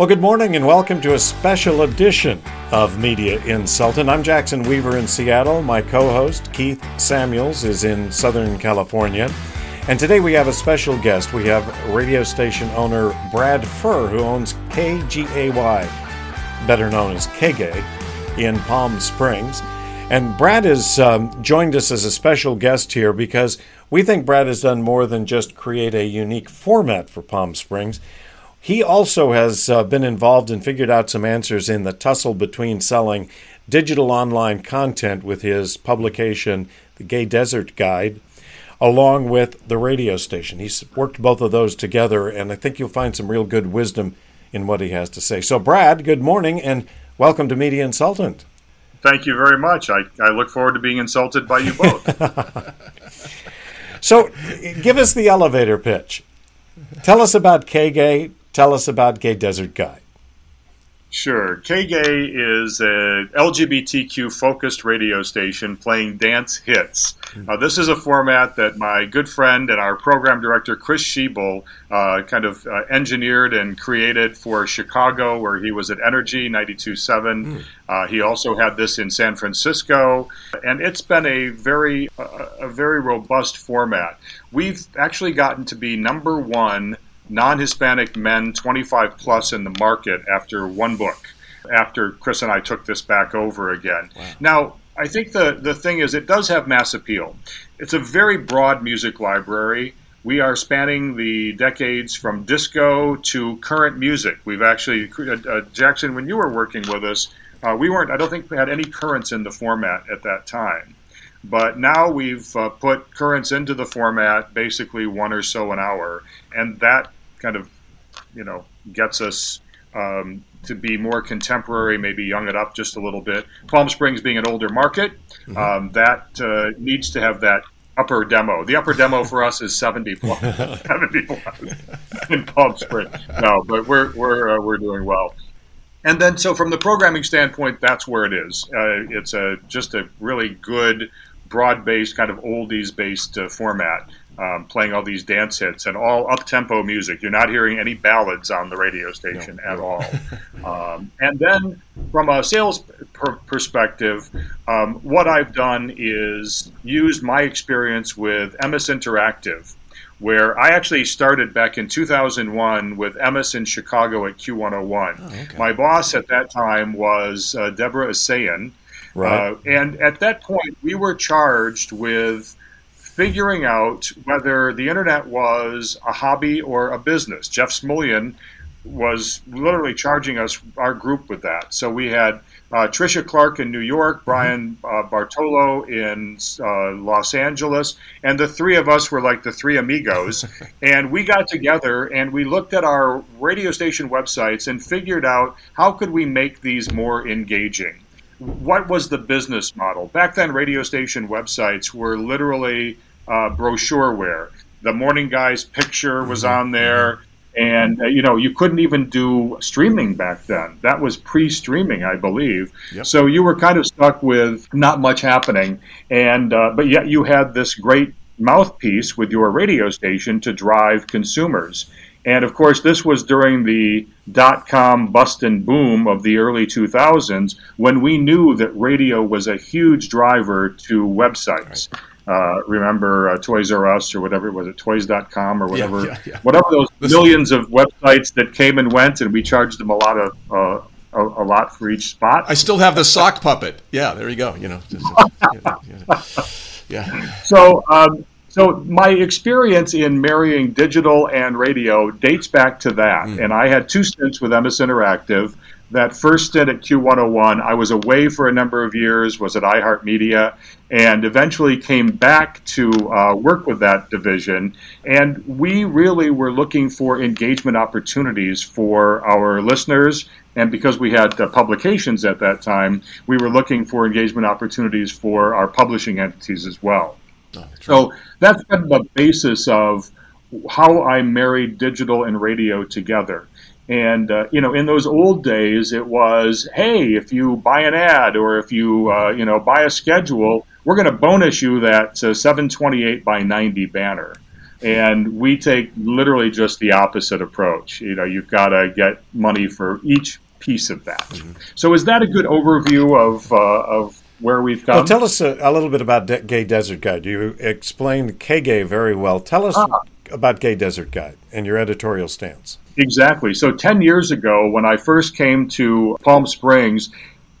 Well, good morning and welcome to a special edition of Media Insultant. I'm Jackson Weaver in Seattle. My co host, Keith Samuels, is in Southern California. And today we have a special guest. We have radio station owner Brad Fuhr, who owns KGAY, better known as KGAY, in Palm Springs. And Brad has um, joined us as a special guest here because we think Brad has done more than just create a unique format for Palm Springs. He also has uh, been involved and figured out some answers in the tussle between selling digital online content with his publication, The Gay Desert Guide, along with the radio station. He's worked both of those together, and I think you'll find some real good wisdom in what he has to say. So, Brad, good morning and welcome to Media Insultant. Thank you very much. I, I look forward to being insulted by you both. so, give us the elevator pitch. Tell us about KGAY, Tell us about Gay Desert Guide. Sure. KGAY is a LGBTQ focused radio station playing dance hits. Uh, this is a format that my good friend and our program director, Chris Shebel, uh, kind of uh, engineered and created for Chicago, where he was at Energy 92.7. Mm. he also had this in San Francisco, and it's been a very, a very robust format. We've actually gotten to be number one non-Hispanic men 25 plus in the market after one book. After Chris and I took this back over again. Wow. Now, I think the the thing is, it does have mass appeal. It's a very broad music library. We are spanning the decades from disco to current music. We've actually, uh, uh, Jackson, when you were working with us, uh, we weren't. I don't think we had any currents in the format at that time. But now we've uh, put currents into the format, basically one or so an hour, and that kind of, you know, gets us um, to be more contemporary, maybe young it up just a little bit. Palm Springs being an older market, mm-hmm. um, that uh, needs to have that upper demo. The upper demo for us is 70 plus, 70 plus in Palm Springs. No, but we're we're uh, we're doing well. And then, so from the programming standpoint, that's where it is. Uh, it's a just a really good, broad-based kind of oldies-based uh, format um, playing all these dance hits and all up tempo music. You're not hearing any ballads on the radio station no, at no. all. um, and then, from a sales per- perspective, um, what I've done is used my experience with Emmis Interactive. Where I actually started back in 2001 with Emmis in Chicago at Q101. Oh, okay. My boss at that time was uh, Deborah Asayan. Right. Uh, and at that point, we were charged with figuring out whether the internet was a hobby or a business. Jeff Smulyan was literally charging us our group with that. So we had uh, Tricia Clark in New York, Brian uh, Bartolo in uh, Los Angeles, and the three of us were like the three amigos. and we got together and we looked at our radio station websites and figured out how could we make these more engaging. What was the business model? Back then, radio station websites were literally uh, brochureware. The morning guy's picture was mm-hmm. on there, and uh, you know you couldn't even do streaming back then. That was pre-streaming, I believe. Yep. So you were kind of stuck with not much happening, and uh, but yet you had this great mouthpiece with your radio station to drive consumers. And of course, this was during the dot com bust and boom of the early 2000s when we knew that radio was a huge driver to websites. Uh, remember uh, Toys R Us or whatever was it Toys.com or whatever yeah, yeah, yeah. whatever those millions of websites that came and went and we charged them a lot of uh, a, a, lot for each spot. I still have the sock puppet. Yeah, there you go. You know, just, yeah, So. Um, so my experience in marrying digital and radio dates back to that, mm. and I had two stints with Emmis Interactive that first stint at Q101, I was away for a number of years, was at iHeartMedia, and eventually came back to uh, work with that division. And we really were looking for engagement opportunities for our listeners. And because we had uh, publications at that time, we were looking for engagement opportunities for our publishing entities as well. Oh, that's so that's kind of the basis of how I married digital and radio together. And uh, you know, in those old days, it was, hey, if you buy an ad or if you uh, you know buy a schedule, we're going to bonus you that uh, 728 by 90 banner. And we take literally just the opposite approach. You know, you've got to get money for each piece of that. Mm-hmm. So, is that a good overview of uh, of where we've come? Well, tell us a, a little bit about De- Gay Desert Guide. You explained KGay very well. Tell us ah. about Gay Desert Guide and your editorial stance. Exactly. So, 10 years ago, when I first came to Palm Springs,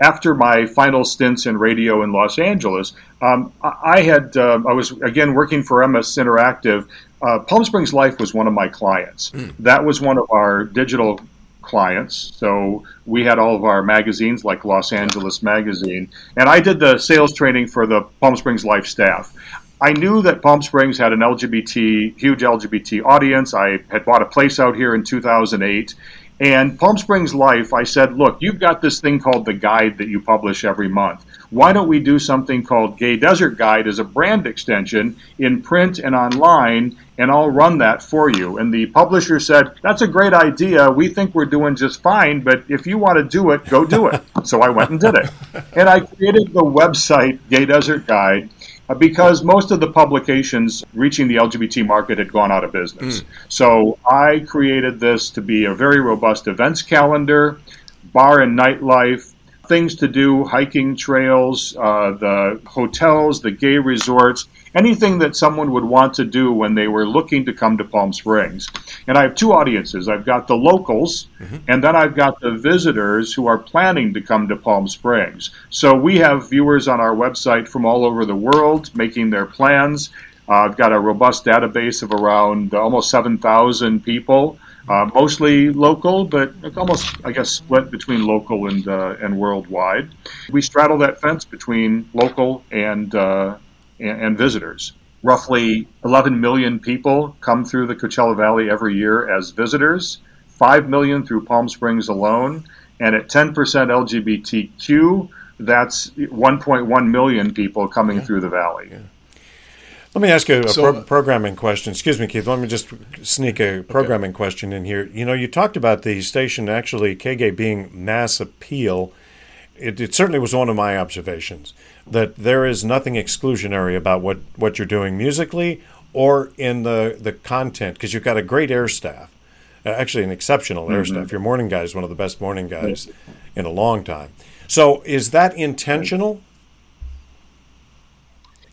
after my final stints in radio in Los Angeles, um, I had uh, I was again working for Emmis Interactive. Uh, Palm Springs Life was one of my clients. Mm. That was one of our digital clients. So we had all of our magazines, like Los Angeles Magazine, and I did the sales training for the Palm Springs Life staff. I knew that Palm Springs had an LGBT, huge LGBT audience. I had bought a place out here in 2008, and Palm Springs Life, I said, look, you've got this thing called the guide that you publish every month. Why don't we do something called Gay Desert Guide as a brand extension in print and online, and I'll run that for you? And the publisher said, that's a great idea. We think we're doing just fine, but if you want to do it, go do it. so I went and did it. And I created the website, Gay Desert Guide because most of the publications reaching the LGBT market had gone out of business. Mm. So I created this to be a very robust events calendar, bar and nightlife, things to do, hiking trails, uh, the hotels, the gay resorts, anything that someone would want to do when they were looking to come to Palm Springs. And I have two audiences I've got the locals, mm-hmm. and then I've got the visitors who are planning to come to Palm Springs. So we have viewers on our website from all over the world making their plans. Uh, I've got a robust database of around almost 7,000 people. Uh, mostly local, but almost, I guess, split between local and uh, and worldwide. We straddle that fence between local and uh, and, and visitors. Roughly 11 million people come through the Coachella Valley every year as visitors, 5 million through Palm Springs alone, and at 10% LGBTQ, that's 1.1 million people coming yeah. through the valley. Yeah. Let me ask you a so, pro- programming question. Excuse me, Keith. Let me just sneak a programming okay. question in here. You know, you talked about the station actually, KGay, being mass appeal. It, it certainly was one of my observations that there is nothing exclusionary about what, what you're doing musically or in the, the content because you've got a great air staff, uh, actually an exceptional mm-hmm. air staff. Your morning guy is one of the best morning guys yes. in a long time. So is that intentional?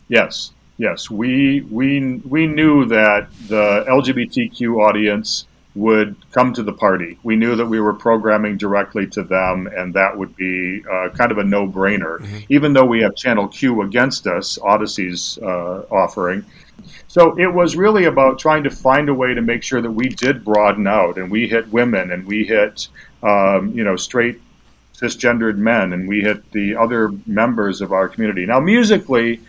Yes, yes. We we we knew that the LGBTQ audience would come to the party. We knew that we were programming directly to them, and that would be uh, kind of a no brainer, mm-hmm. even though we have Channel Q against us, Audacy's uh, offering. So it was really about trying to find a way to make sure that we did broaden out and we hit women and we hit, um, you know, straight cisgendered men and we hit the other members of our community. Now, musically,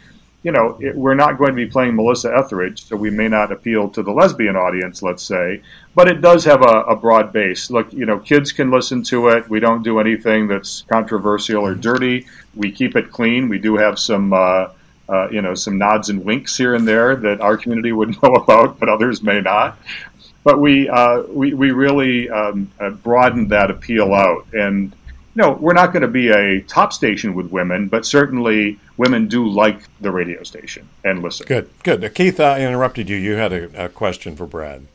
you know, it, we're not going to be playing Melissa Etheridge, so we may not appeal to the lesbian audience, let's say, but it does have a, a, broad base. Look, you know, kids can listen to it. We don't do anything that's controversial or dirty. We keep it clean. We do have some, uh, uh, you know, some nods and winks here and there that our community would know about, but others may not. But we uh, we, we really um, uh, broadened that appeal out, and no, we're not going to be a top station with women, but certainly women do like the radio station and listen. Good, good. Uh, Keith, I interrupted you. You had a, a, question for Brad.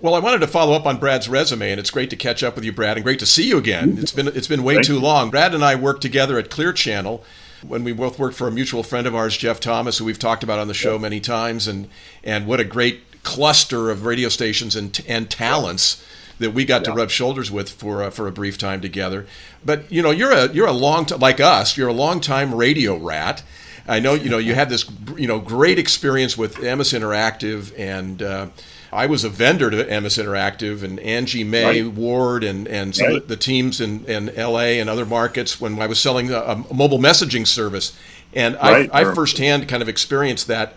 Well, I wanted to follow up on Brad's resume, and it's great to catch up with you, Brad, and great to see you again. It's been it's been way Thank too long. Brad and I worked together at Clear Channel when we both worked for a mutual friend of ours, Jeff Thomas, who we've talked about on the show many times, and and what a great cluster of radio stations and and talents that we got yeah. to rub shoulders with for uh, for a brief time together. But you know, you're a you're a long t- like us. You're a long time radio rat. I know you know you had this you know great experience with Emmis Interactive and. Uh, I was a vendor to Emmis Interactive and Angie May right. Ward and and right. the teams in, in LA and other markets when I was selling a, a mobile messaging service, and right. I, I firsthand kind of experienced that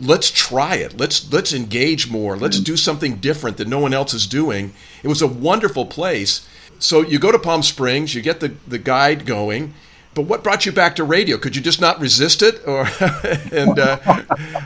let's try it. Let's let's engage more. Let's do something different that no one else is doing. It was a wonderful place. So you go to Palm Springs, you get the, the guide going, but what brought you back to radio? Could you just not resist it, or and uh,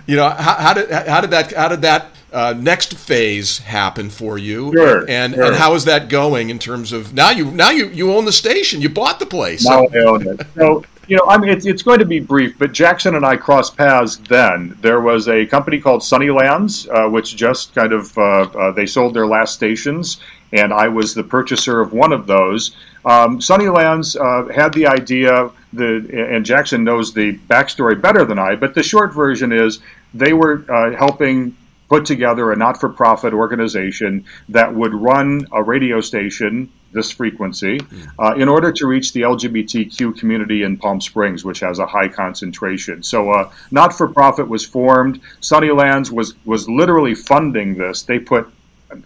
you know how, how, did how did that how did that uh, next phase happen for you? Sure, and sure. and how is that going in terms of now you now you you own the station, you bought the place. Now I own it. So you know, I mean, it's, it's going to be brief, but Jackson and I crossed paths then. There was a company called Sunnylands, uh, which just kind of, uh, uh, they sold their last stations, and I was the purchaser of one of those. Um, Sunnylands uh, had the idea, the, and Jackson knows the backstory better than I, but the short version is they were uh, helping put together a not for profit organization that would run a radio station, this frequency, uh, in order to reach the LGBTQ community in Palm Springs, which has a high concentration. So, uh, not for profit was formed. Sunnylands was, was literally funding this. They put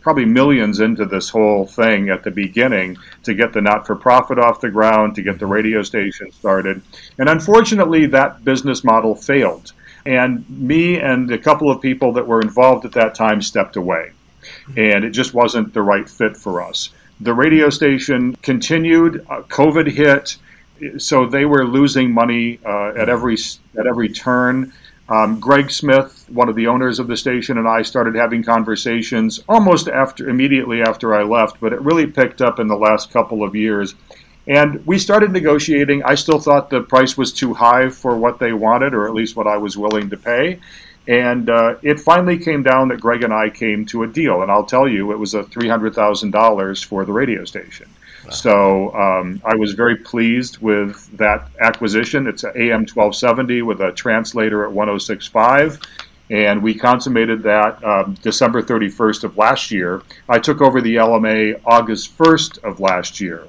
probably millions into this whole thing at the beginning to get the not for profit off the ground, to get the radio station started. And unfortunately, that business model failed. And me and a couple of people that were involved at that time stepped away. And it just wasn't the right fit for us. The radio station continued, uh, COVID hit, so they were losing money uh, at every at every turn. Um, Greg Smith, one of the owners of the station, and I started having conversations almost after, immediately after I left, but it really picked up in the last couple of years. And we started negotiating. I still thought the price was too high for what they wanted, or at least what I was willing to pay. And uh, it finally came down that Greg and I came to a deal. And I'll tell you, it was a $300,000 for the radio station. So um, I was very pleased with that acquisition. It's an AM 1270 with a translator at 1065. And we consummated that um, December 31st of last year. I took over the LMA August 1st of last year.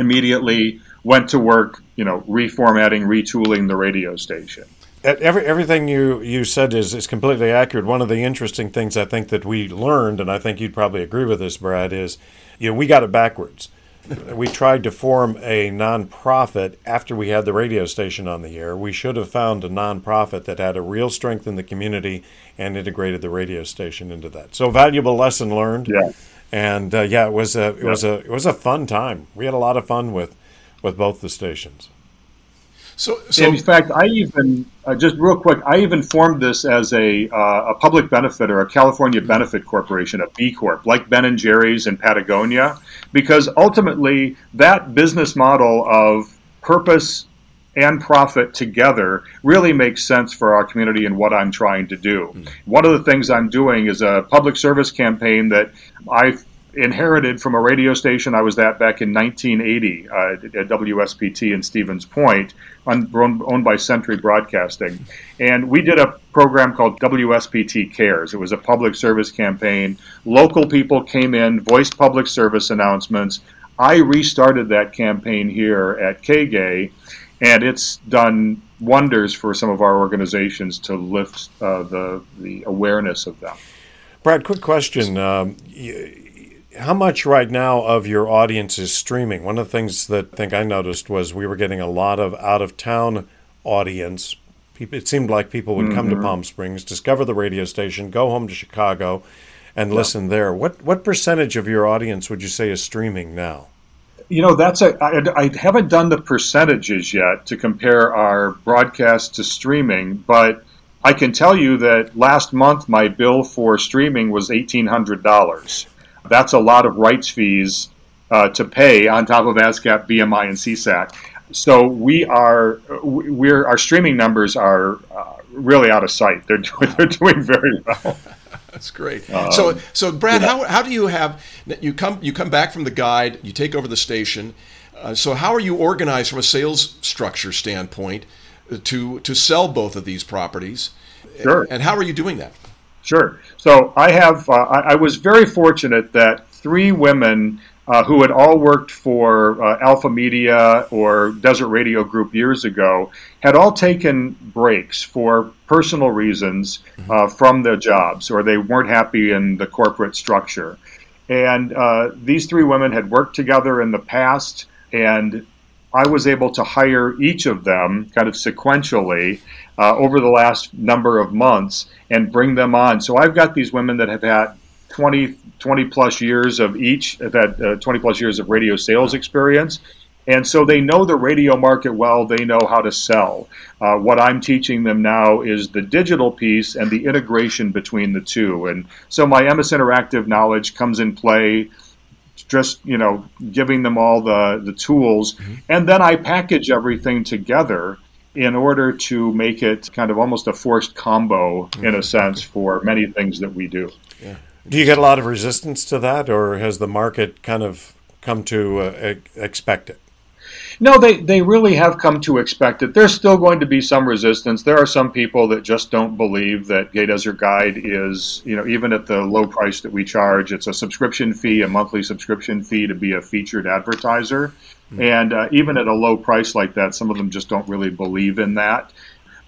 Immediately went to work, you know, reformatting, retooling the radio station. Every, everything you, you said is, is completely accurate. One of the interesting things I think that we learned, and I think you'd probably agree with this, Brad, is you know, we got it backwards we tried to form a nonprofit after we had the radio station on the air. We should have found a nonprofit that had a real strength in the community and integrated the radio station into that. So valuable lesson learned. Yeah. And uh, yeah, it was a it yeah. was a it was a fun time. We had a lot of fun with with both the stations. So, so in fact, I even uh, just real quick, I even formed this as a uh, a public benefit or a California benefit corporation, a B Corp, like Ben and Jerry's and Patagonia, because ultimately that business model of purpose and profit together really makes sense for our community and what I'm trying to do. Mm. One of the things I'm doing is a public service campaign that I inherited from a radio station I was at back in 1980 uh, at WSPT in Stevens Point, owned by Sentry Broadcasting. And we did a program called WSPT Cares. It was a public service campaign. Local people came in, voiced public service announcements. I restarted that campaign here at KGAY, and it's done wonders for some of our organizations to lift uh, the, the awareness of them. Brad, quick question. Um, how much right now of your audience is streaming? One of the things that I think I noticed was we were getting a lot of out of town audience. It seemed like people would mm-hmm. come to mm-hmm. Palm Springs, discover the radio station, go home to Chicago, and yeah. listen there. What what percentage of your audience would you say is streaming now? You know, that's a. I, I haven't done the percentages yet to compare our broadcast to streaming, but I can tell you that last month my bill for streaming was eighteen hundred dollars. That's a lot of rights fees uh, to pay on top of ASCAP, BMI, and SESAC. So we are we're our streaming numbers are uh, really out of sight. They're doing, they're doing very well. That's great. Um, so so Brad, yeah. how, how do you have you come you come back from the guide, you take over the station. Uh, so how are you organized from a sales structure standpoint to to sell both of these properties? Sure. And how are you doing that? Sure. So I have, uh, I, I, was very fortunate that three women uh, who had all worked for uh, Alpha Media or Desert Radio Group years ago had all taken breaks for personal reasons mm-hmm. uh, from their jobs or they weren't happy in the corporate structure. And uh, these three women had worked together in the past and I was able to hire each of them kind of sequentially uh, over the last number of months and bring them on. So I've got these women that have had 20, 20 plus years of each, have had uh, 20 plus years of radio sales experience. And so they know the radio market well, they know how to sell. Uh, what I'm teaching them now is the digital piece and the integration between the two. And so my Emmis Interactive knowledge comes in play just you know giving them all the the tools, mm-hmm. and then I package everything together in order to make it kind of almost a forced combo mm-hmm. in a sense for many things that we do. Yeah. Do you get a lot of resistance to that, or has the market kind of come to uh, expect it? No, they, they really have come to expect it. There's still going to be some resistance. There are some people that just don't believe that Gay Desert Guide is, you know, even at the low price that we charge, it's a subscription fee, a monthly subscription fee to be a featured advertiser. Mm-hmm. And uh, even at a low price like that, some of them just don't really believe in that.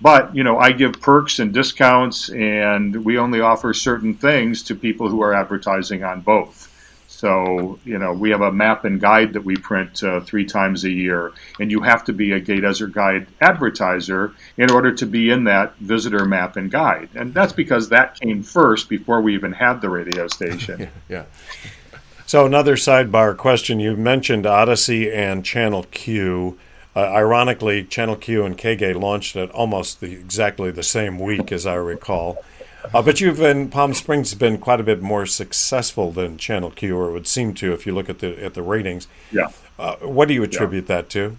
But, you know, I give perks and discounts, and we only offer certain things to people who are advertising on both. So, you know, we have a map and guide that we print uh, three times a year, and you have to be a Gay Desert Guide advertiser in order to be in that visitor map and guide. And that's because that came first before we even had the radio station. yeah. yeah. So, another sidebar question you mentioned Audacy and Channel Q. Uh, ironically, Channel Q and KGay launched at almost the, exactly the same week, as I recall. Uh, but you've been Palm Springs has been quite a bit more successful than Channel Q, or it would seem to if you look at the at the ratings. Yeah. Uh, what do you attribute yeah. that to?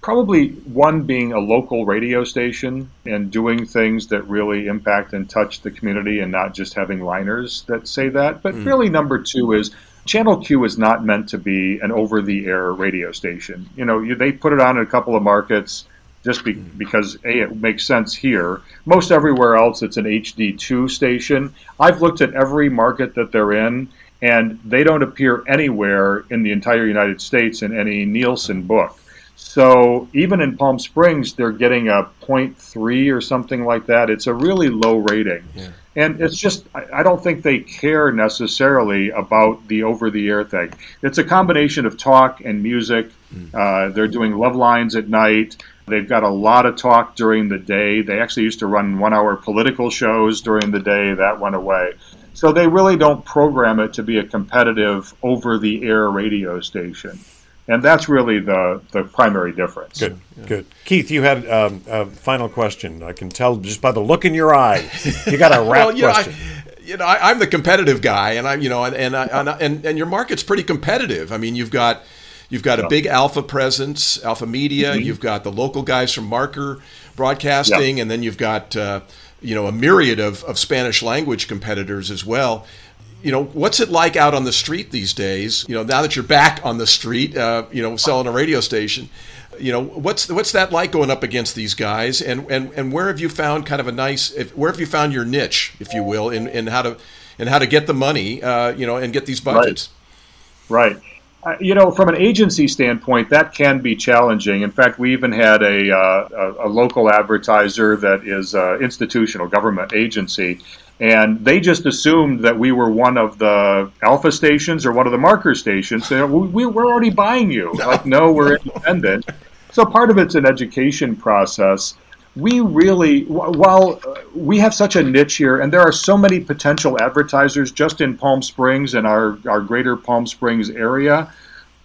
Probably one being a local radio station and doing things that really impact and touch the community, and not just having liners that say that. But mm. really, number two is Channel Q is not meant to be an over-the-air radio station. You know, you, they put it on in a couple of markets just be, mm-hmm. because a it makes sense here. Most everywhere else, it's an HD2 station. I've looked at every market that they're in, and they don't appear anywhere in the entire United States in any Nielsen book. So even in Palm Springs, they're getting a 0.3 or something like that. It's a really low rating. Yeah. And it's just, I don't think they care necessarily about the over the air thing. It's a combination of talk and music. Mm. Uh, they're doing love lines at night. They've got a lot of talk during the day. They actually used to run one hour political shows during the day. That went away. So they really don't program it to be a competitive over the air radio station. And that's really the, the primary difference. Good, yeah. good. Keith, you had um, a final question. I can tell just by the look in your eye. You got a rap well, you question. Know, I, you know, I, am the competitive guy, and I, you know, and and, and and your market's pretty competitive. I mean, you've got You've got a big Alpha presence, Alpha Media. Mm-hmm. You've got the local guys from Marker Broadcasting, and then you've got uh, you know a myriad of, of Spanish language competitors as well. You know, what's it like out on the street these days? You know, now that you're back on the street, uh, you know, selling a radio station. You know, what's what's that like going up against these guys? And and, and where have you found kind of a nice? If, where have you found your niche, if you will, in, in how to in how to get the money? Uh, you know, and get these budgets. Right. right. Uh, you know, from an agency standpoint, that can be challenging. In fact, we even had a, uh, a, a, local advertiser that is an institutional government agency, and they just assumed that we were one of the alpha stations or one of the marker stations. So we, we're already buying you. Like, no, we're independent. So part of it's an education process we really, while uh, we have such a niche here, and there are so many potential advertisers just in Palm Springs and our, our greater Palm Springs area,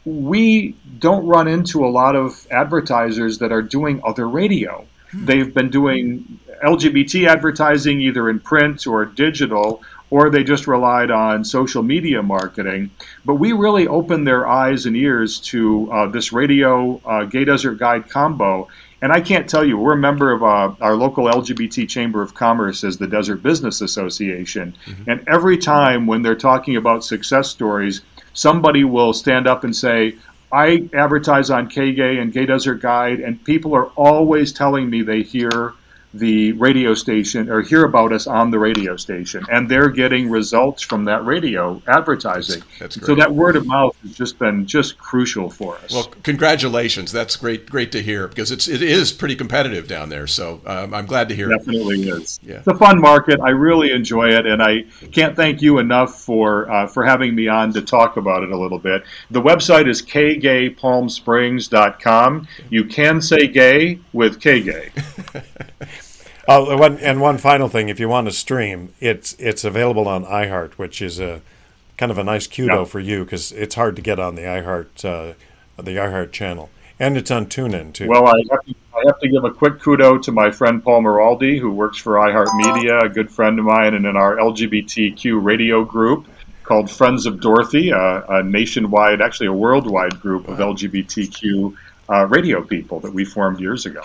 we don't run into a lot of advertisers that are doing other radio. They've been doing LGBT advertising either in print or digital, or they just relied on social media marketing. But we really opened their eyes and ears to uh, this radio uh, Gay Desert Guide combo and I can't tell you, we're a member of uh, our local LGBT Chamber of Commerce as the Desert Business Association. Mm-hmm. And every time when they're talking about success stories, somebody will stand up and say, I advertise on KGay and Gay Desert Guide, and people are always telling me they hear the radio station or hear about us on the radio station, and they're getting results from that radio advertising. That's, that's so that word of mouth has just been just crucial for us. Well, congratulations. That's great, great to hear because it's it is pretty competitive down there. So um, I'm glad to hear. Definitely it. is. Yeah. It's a fun market. I really enjoy it, and I can't thank you enough for uh, for having me on to talk about it a little bit. The website is kgaypalmsprings.com. You can say gay with kgay. Oh, one, and one final thing: if you want to stream, it's it's available on iHeart, which is a kind of a nice kudo yeah. for you because it's hard to get on the iHeart uh, the iHeart channel, and it's on TuneIn too. Well, I have, to, I have to give a quick kudo to my friend Paul Maraldi, who works for iHeart Media, a good friend of mine, and in our LGBTQ radio group. called Friends of Dorothy, a, a nationwide, actually a worldwide group of LGBTQ uh, radio people that we formed years ago.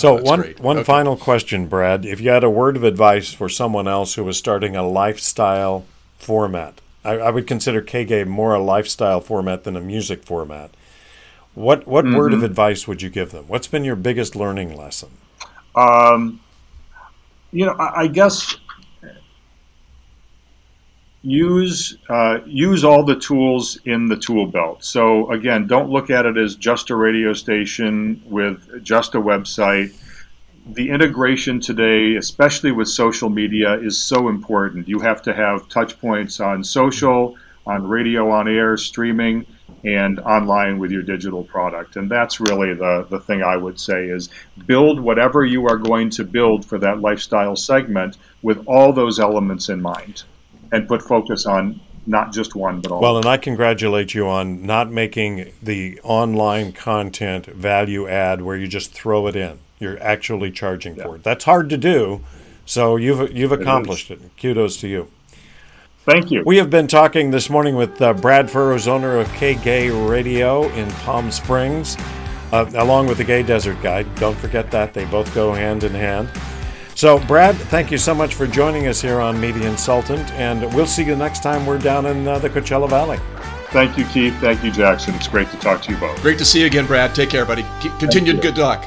So oh, one great. one okay. final question, Brad. If you had a word of advice for someone else who was starting a lifestyle format, I, I would consider KGAY more a lifestyle format than a music format. What what mm-hmm. word of advice would you give them? What's been your biggest learning lesson? Um, you know, I, I guess use uh, use all the tools in the tool belt. So again, don't look at it as just a radio station with just a website. The integration today, especially with social media, is so important. You have to have touch points on social, on radio, on air, streaming, and online with your digital product. And that's really the, the thing I would say is build whatever you are going to build for that lifestyle segment with all those elements in mind and put focus on not just one, but all. Well, and I congratulate you on not making the online content value add where you just throw it in. You're actually charging yeah. for it. That's hard to do. So you've you've accomplished it. it. Kudos to you. Thank you. We have been talking this morning with uh, Brad Furrows, owner of KGAY Radio in Palm Springs, uh, along with the Gay Desert Guide. Don't forget that they both go hand in hand. So, Brad, thank you so much for joining us here on Media Insultant, and we'll see you next time we're down in uh, the Coachella Valley. Thank you, Keith. Thank you, Jackson. It's great to talk to you both. Great to see you again, Brad. Take care, buddy. Continued good luck.